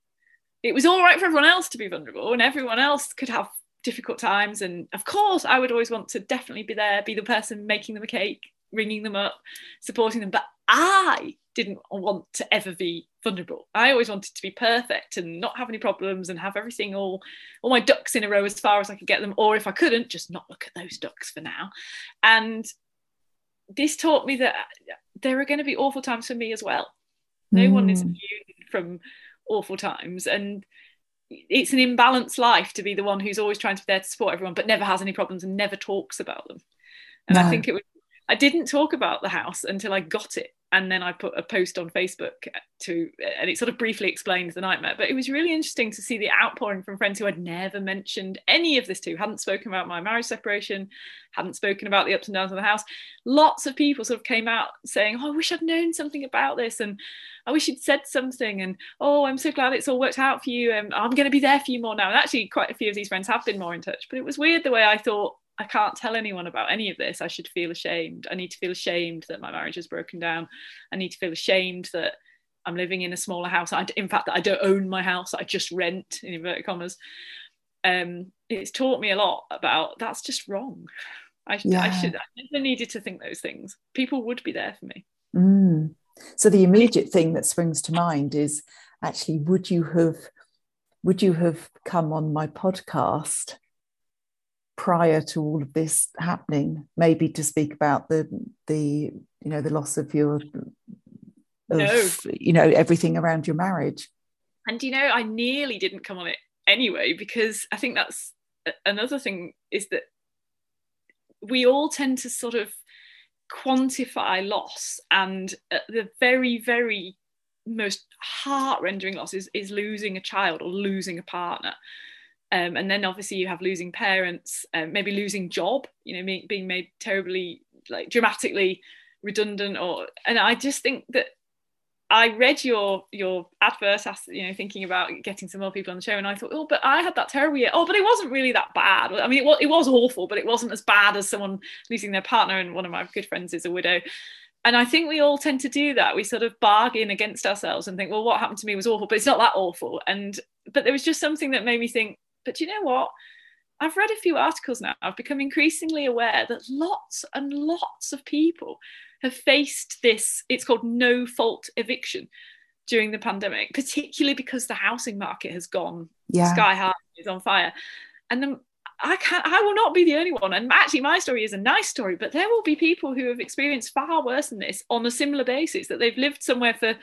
It was all right for everyone else to be vulnerable, and everyone else could have difficult times. And of course, I would always want to definitely be there, be the person making them a cake, ringing them up, supporting them. But I didn't want to ever be vulnerable. I always wanted to be perfect and not have any problems and have everything all all my ducks in a row as far as I could get them, or if I couldn't, just not look at those ducks for now. And this taught me that there are going to be awful times for me as well. No mm. one is hmm. immune from awful times, and it's an imbalanced life to be the one who's always trying to be there to support everyone, but never has any problems and never talks about them. And no. I think it was I didn't talk about the house until I got it. And then I put a post on Facebook to, and it sort of briefly explained the nightmare. But it was really interesting to see the outpouring from friends who had never mentioned any of this to, hadn't spoken about my marriage separation, hadn't spoken about the ups and downs of the house. Lots of people sort of came out saying, Oh, I wish I'd known something about this. And I wish you'd said something. And oh, I'm so glad it's all worked out for you. And I'm going to be there for you more now. And actually, quite a few of these friends have been more in touch. But it was weird the way I thought, I can't tell anyone about any of this. I should feel ashamed. I need to feel ashamed that my marriage has broken down. I need to feel ashamed that I'm living in a smaller house. I, in fact, that I don't own my house. I just rent in inverted commas. Um, it's taught me a lot about that's just wrong. I, yeah. I should. I never needed to think those things. People would be there for me. Mm. So the immediate thing that springs to mind is actually, would you have, would you have come on my podcast? Prior to all of this happening maybe to speak about the the you know the loss of your of, no. you know everything around your marriage and you know i nearly didn't come on it anyway because I think that's another thing is that we all tend to sort of quantify loss and the very very most heart-rendering loss is, is losing a child or losing a partner um, and then obviously you have losing parents um, maybe losing job you know being made terribly like dramatically redundant or and i just think that I read your your advert, you know, thinking about getting some more people on the show, and I thought, oh, but I had that terrible year. Oh, but it wasn't really that bad. I mean, it was, it was awful, but it wasn't as bad as someone losing their partner. And one of my good friends is a widow, and I think we all tend to do that. We sort of bargain against ourselves and think, well, what happened to me was awful, but it's not that awful. And but there was just something that made me think, but do you know what? I've read a few articles now. I've become increasingly aware that lots and lots of people have faced this, it's called no fault eviction during the pandemic, particularly because the housing market has gone yeah. sky high, is on fire. And then I can't, I will not be the only one. And actually, my story is a nice story, but there will be people who have experienced far worse than this on a similar basis that they've lived somewhere for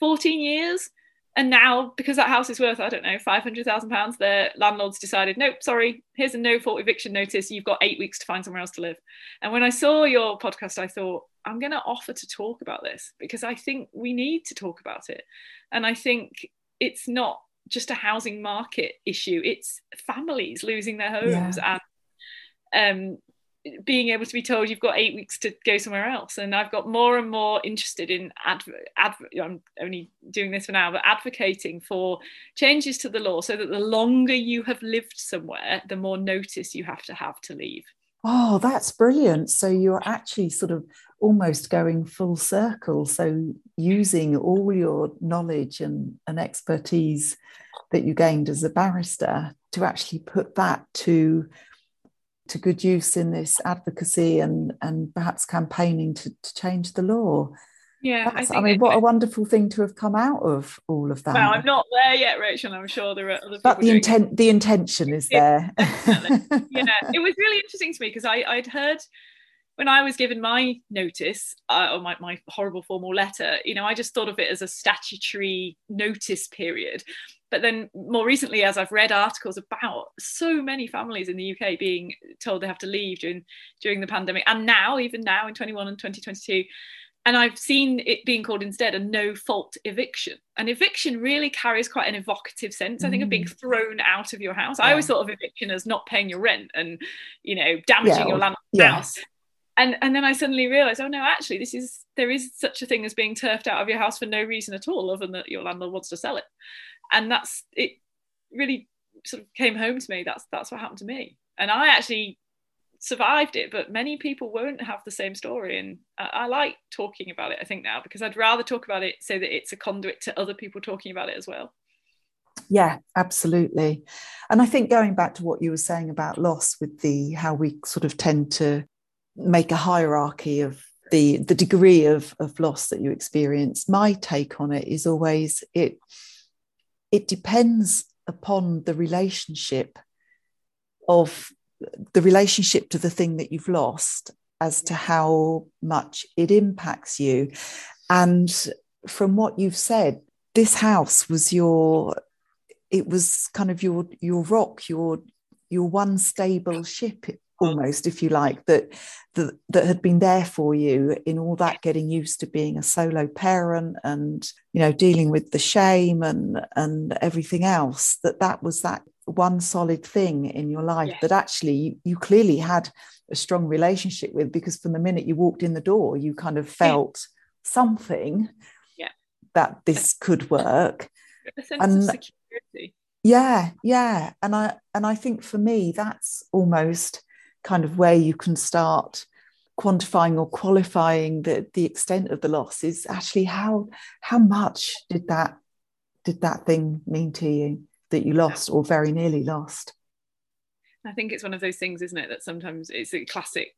14 years and now, because that house is worth, I don't know, £500,000, their landlords decided, nope, sorry, here's a no fault eviction notice. You've got eight weeks to find somewhere else to live. And when I saw your podcast, I thought, I'm going to offer to talk about this because I think we need to talk about it. And I think it's not just a housing market issue, it's families losing their homes yeah. and um, being able to be told you've got eight weeks to go somewhere else. And i've got more and more interested in adv- adv- i'm only doing this for now but advocating for changes to the law so that the longer you have lived somewhere the more notice you have to have to leave. Oh that's brilliant. So you're actually sort of almost going full circle. So using all your knowledge and, and expertise that you gained as a barrister to actually put that to to good use in this advocacy and and perhaps campaigning to, to change the law. Yeah, I, I, mean, what a wonderful thing to have come out of all of that. Well, I'm not there yet, Rachel. I'm sure there are other. But the intent, the intention is there. yeah, it was really interesting to me because I I'd heard when I was given my notice uh, or my, my horrible formal letter, you know, I just thought of it as a statutory notice period but then more recently as i've read articles about so many families in the uk being told they have to leave during during the pandemic and now even now in 21 and 2022 and I've seen it being called instead a no fault eviction. And eviction really carries quite an evocative sense, I think, of being mm. thrown out of your house. Yeah. I always thought of eviction as not paying your rent and, you know, damaging yeah. your land- yeah. house. And, and then I suddenly realized, oh no, actually, this is there is such a thing as being turfed out of your house for no reason at all, other than that your landlord wants to sell it. And that's it really sort of came home to me. That's that's what happened to me. And i actually survived it but many people won't have the same story. And I, I, like talking about it i think now because i'd rather talk about it so that it's a conduit to other people talking about it as well. Yeah absolutely. And i think going back to what you were saying about loss with the how we sort of tend to make a hierarchy of the the degree of of loss that you experience. My take on it is always it it depends upon the relationship of the relationship to the thing that you've lost as to how much it impacts you. And from what you've said this house was your it was kind of your your rock your your one stable ship almost if you like that, that that had been there for you in all that getting used to being a solo parent and you know dealing with the shame and and everything else that that was that one solid thing in your life that actually you, you, clearly had a strong relationship with because from the minute you walked in the door you kind of felt yeah. something yeah. that this could work. and security. Yeah yeah. And i and i think for me that's almost kind of where you can start quantifying or qualifying the, the extent of the loss is actually how how much did that did that thing mean to you that you lost or very nearly lost? I think it's one of those things isn't it that sometimes it's a classic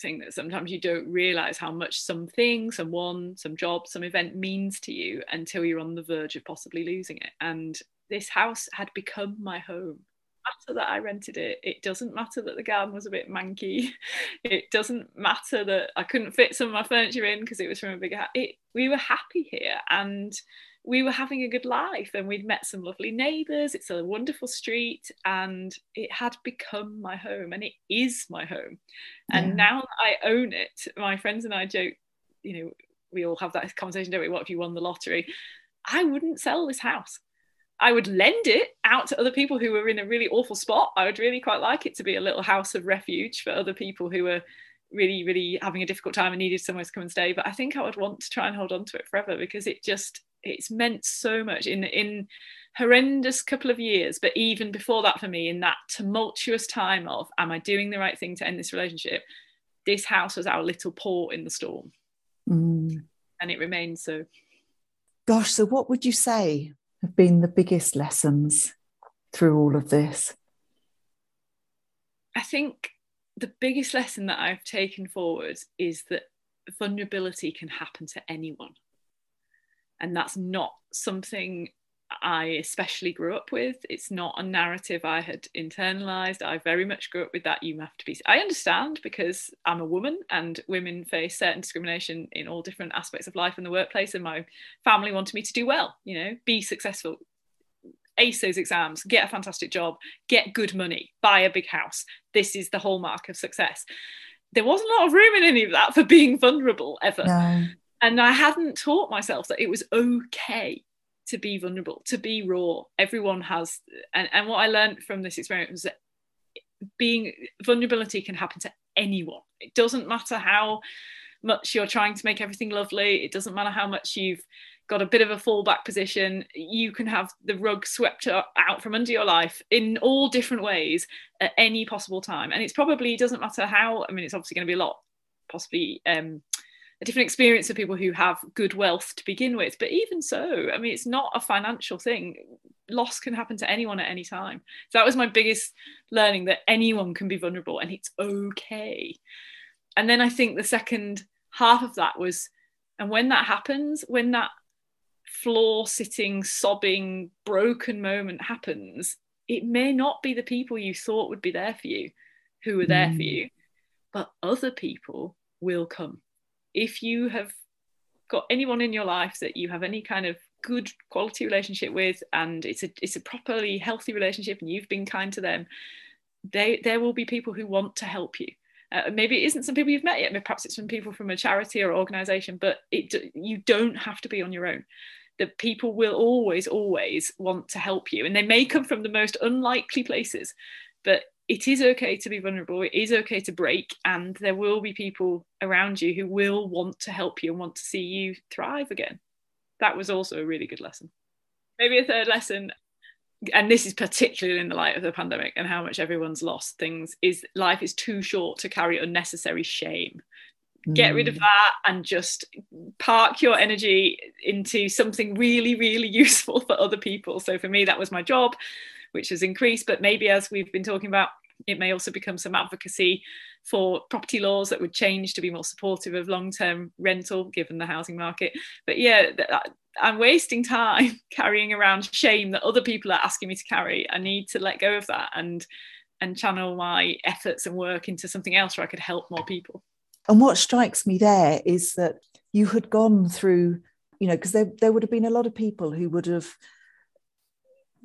thing that sometimes you don't realize how much something someone some job some event means to you until you're on the verge of possibly losing it. And this house had become my home matter that I rented it. It doesn't matter that the garden was a bit manky. It doesn't matter that I couldn't fit some of my furniture in because it was from a bigger house. It, we were happy here and we were having a good life and we'd met some lovely neighbours. It's a wonderful street and it had become my home and it is my home. And now I own it, my friends and I joke, you know, we all have that conversation, don't we? What if you won the lottery? I wouldn't sell this house. I would lend it out to other people who were in a really awful spot. I would really quite like it to be a little house of refuge for other people who were really, really having a difficult time and needed somewhere to come and stay. But I think I would want to try and hold on to it forever because it just it's meant so much in in horrendous couple of years. But even before that, for me, in that tumultuous time of am I doing the right thing to end this relationship? This house was our little port in the storm, mm. and it remains so. Gosh, so what would you say have been the biggest lessons through all of this? I think the biggest lesson that I've taken forward is that vulnerability can happen to anyone. And that's not something I especially grew up with. It's not a narrative I had internalized. I very much grew up with that. You have to be. I understand because I'm a woman and women face certain discrimination in all different aspects of life and the workplace. And my family wanted me to do well, you know, be successful, ace those exams, get a fantastic job, get good money, buy a big house. This is the hallmark of success. There wasn't a lot of room in any of that for being vulnerable ever. No. And I hadn't taught myself that it was okay to be vulnerable, to be raw. Everyone has, and, and what I learned from this experience was that being vulnerability can happen to anyone. It doesn't matter how much you're trying to make everything lovely. It doesn't matter how much you've got a bit of a fallback position. You can have the rug swept out from under your life in all different ways at any possible time. And it's probably doesn't matter how. I mean, it's obviously going to be a lot, possibly um, a different experience for people who have good wealth to begin with. But even so, I mean, it's not a financial thing. Loss can happen to anyone at any time. So that was my biggest learning that anyone can be vulnerable and it's okay. And then I think the second half of that was, and when that happens, when that floor sitting, sobbing, broken moment happens, it may not be the people you thought would be there for you who are there mm. for you, but other people will come if you have got anyone in your life that you have any kind of good quality relationship with and it's a it's a properly healthy relationship and you've been kind to them they there will be people who want to help you. Uh, maybe it isn't some people you've met yet perhaps it's some people from a charity or organization but it you don't have to be on your own. The people will always always want to help you and they may come from the most unlikely places but it is okay to be vulnerable it is okay to break and there will be people around you who will want to help you and want to see you thrive again. That was also a really good lesson. Maybe a third lesson and this is particularly in the light of the pandemic and how much everyone's lost things is life is too short to carry unnecessary shame. Get rid of mm. that and just park your energy into something really really useful for other people. So for me that was my job which has increased but maybe as we've been talking about it may also become some advocacy for property laws that would change to be more supportive of long-term rental given the housing market. But yeah i'm wasting time carrying around shame that other people are asking me to carry. I need to let go of that and and channel my efforts and work into something else where i could help more people. And what strikes me there is that you had gone through you know because there, there would have been a lot of people who would have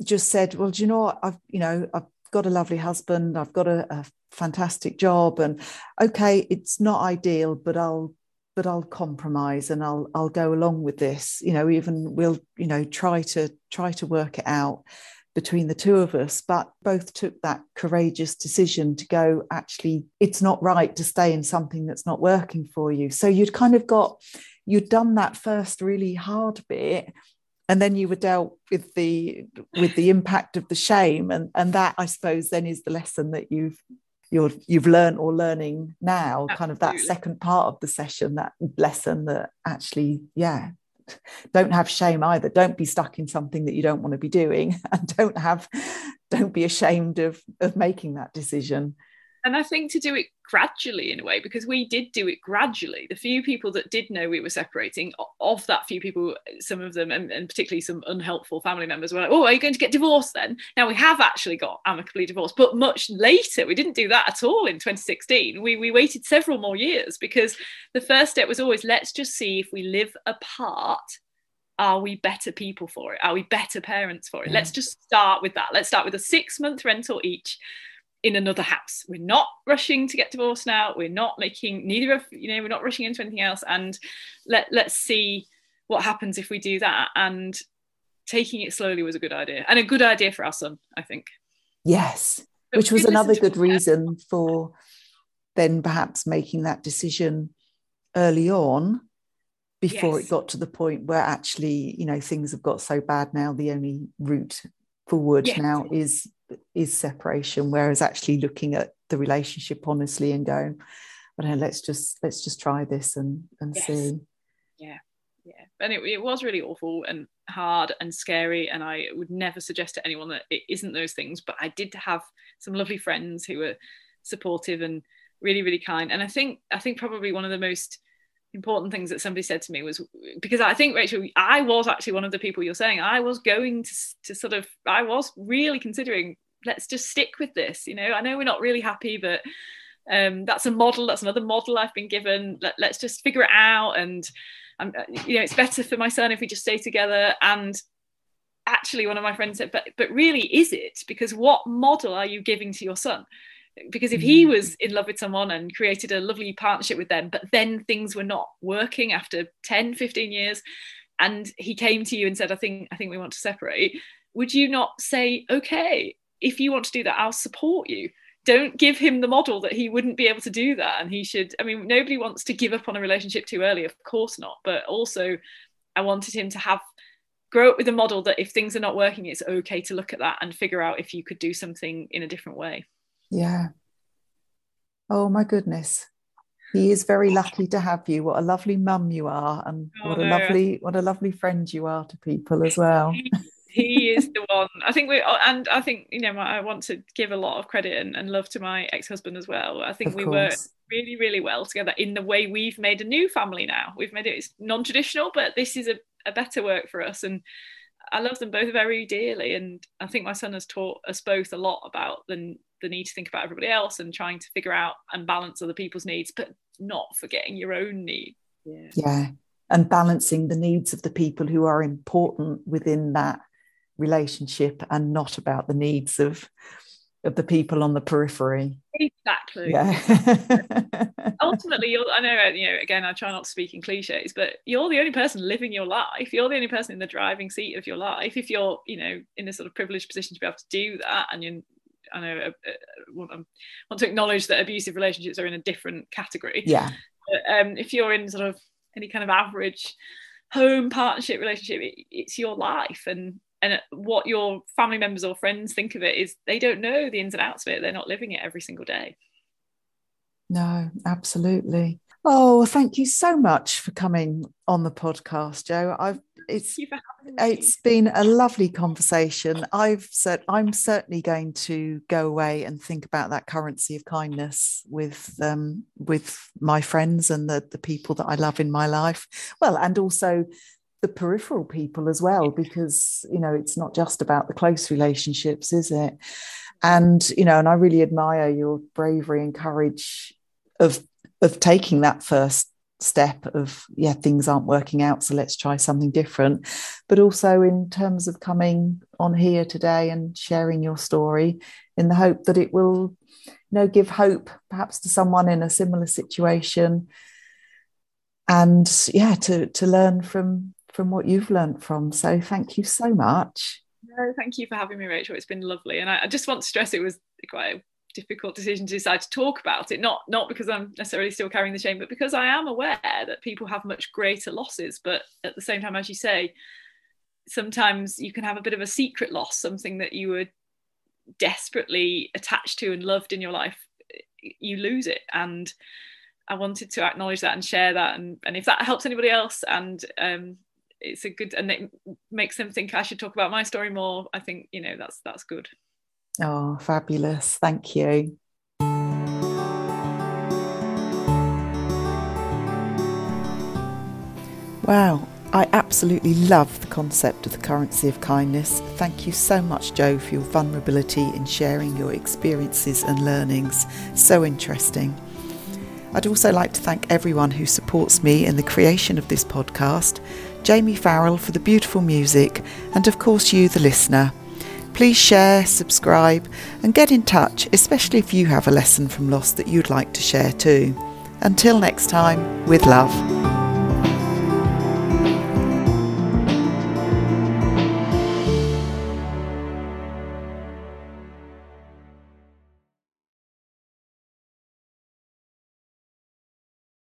just said well do you know what i've you know i've got a lovely husband, I've got a, a fantastic job, and okay, it's not ideal, but I'll but I'll compromise and I'll I'll go along with this. You know, even we'll you know try to try to work it out between the two of us, but both took that courageous decision to go, actually, it's not right to stay in something that's not working for you. So you'd kind of got, you'd done that first really hard bit and then you were dealt with the with the impact of the shame. And and that i suppose then is the lesson that you've you're you've learned or learning now Absolutely. kind of that second part of the session that lesson that actually yeah don't have shame either. Don't be stuck in something that you don't want to be doing and don't have don't be ashamed of of making that decision and I think to do it gradually in a way, because we did do it gradually. The few people that did know we were separating, of that few people, some of them, and, and particularly some unhelpful family members, were like, "Oh, are you going to get divorced then?" Now we have actually got amicably divorced, but much later. We didn't do that at all in 2016. We we waited several more years because the first step was always let's just see if we live apart are we better people for it? Are we better parents for it? Yeah. Let's just start with that. Let's start with a six month rental each in another house. We're not rushing to get divorced now. We're not making neither of you know we're not rushing into anything else. And let let's see what happens if we do that. And taking it slowly was a good idea and a good idea for our son, I think. Yes, but which was another good reason for then perhaps making that decision early on before yes. it got to the point where actually you know things have got so bad now the only route forward yes. now is is separation whereas actually looking at the relationship honestly and going I don't know, let's just let's just try this and and yes. see. Yeah. Yeah. And it, it was really awful and hard and scary and i would never suggest to anyone that it isn't those things but i did have some lovely friends who were supportive and really really kind. And i think i think probably one of the most important things that somebody said to me was because I think Rachel, I was actually one of the people you're saying I was going to, to sort of I was really considering let's just stick with this. You know, I know we're not really happy, but um, that's a model. That's another model I've been given. Let, us just figure it out. And um, you know, it's better for my son if we just stay together. And actually, one of my friends said, but but really, is it? Because what model are you giving to your son? Because if he mm. was in love with someone and created a lovely partnership with them but then things were not working after 10 15 years and he came to you and said i think i think we want to separate would you not say okay if you want to do that i'll support you don't give him the model that he wouldn't be able to do that and he should i mean nobody wants to give up on a relationship too early of course not but also i wanted him to have grow up with a model that if things are not working it's okay to look at that and figure out if you could do something in a different way yeah. Oh my goodness. He is very lucky to have you. What a lovely mum you are, and oh, what a oh, lovely, what a lovely friend you are to people as well. He, he is the one. I think we, oh, and I think you know, I want to give a lot of credit and, and love to my ex-husband as well. I think of we course. work really, really well together in the way we've made a new family now. We've made it it's non-traditional, but this is a, a better work for us, and I love them both very dearly. And I think my son has taught us both a lot about the the need to think about everybody else and trying to figure out and balance other people's needs, but not forgetting your own need. Yeah. yeah. And balancing the needs of the people who are important within that relationship and not about the needs of of the people on the periphery. Exactly. Yeah. Ultimately, you're, I know, you know, again, I try not to speak in cliches, but you're the only person living your life. You're the only person in the driving seat of your life. If you're, you know, in a sort of privileged position to be able to do that and you're I know I uh, uh, want, um, want to acknowledge that abusive relationships are in a different category. Yeah. But, um, if you're in sort of any kind of average home partnership relationship, it, it's your life, and and what your family members or friends think of it is they don't know the ins and outs of it. They're not living it every single day. No, absolutely. Oh, thank you so much for coming on the podcast, Joe. I've it's it's been a lovely conversation. I've said I'm certainly going to go away and think about that currency of kindness with um, with my friends and the the people that I love in my life. Well, and also the peripheral people as well, because you know it's not just about the close relationships, is it? And you know, and I really admire your bravery and courage of of taking that first step of yeah things aren't working out so let's try something different but also in terms of coming on here today and sharing your story in the hope that it will you know give hope perhaps to someone in a similar situation and yeah to to learn from from what you've learned from so thank you so much no, thank you for having me, Rachel. It's been lovely. And I, I just want to stress it was quite difficult decision to decide to talk about it. Not not because i'm necessarily still carrying the shame but because i am aware that people have much greater losses. But at the same time as you say sometimes you can have a bit of a secret loss something that you were desperately attached to and loved in your life you lose it. And i wanted to acknowledge that and share that. And, and if that helps anybody else and um, it's a good and it makes them think i should talk about my story more i think you know that's that's good Oh, fabulous. Thank you. Wow, I absolutely love the concept of the currency of kindness. Thank you so much, Joe, for your vulnerability in sharing your experiences and learnings. So interesting. I'd also like to thank everyone who supports me in the creation of this podcast Jamie Farrell for the beautiful music, and of course, you, the listener. Please share, subscribe, and get in touch, especially if you have a lesson from loss that you'd like to share too. Until next time, with love.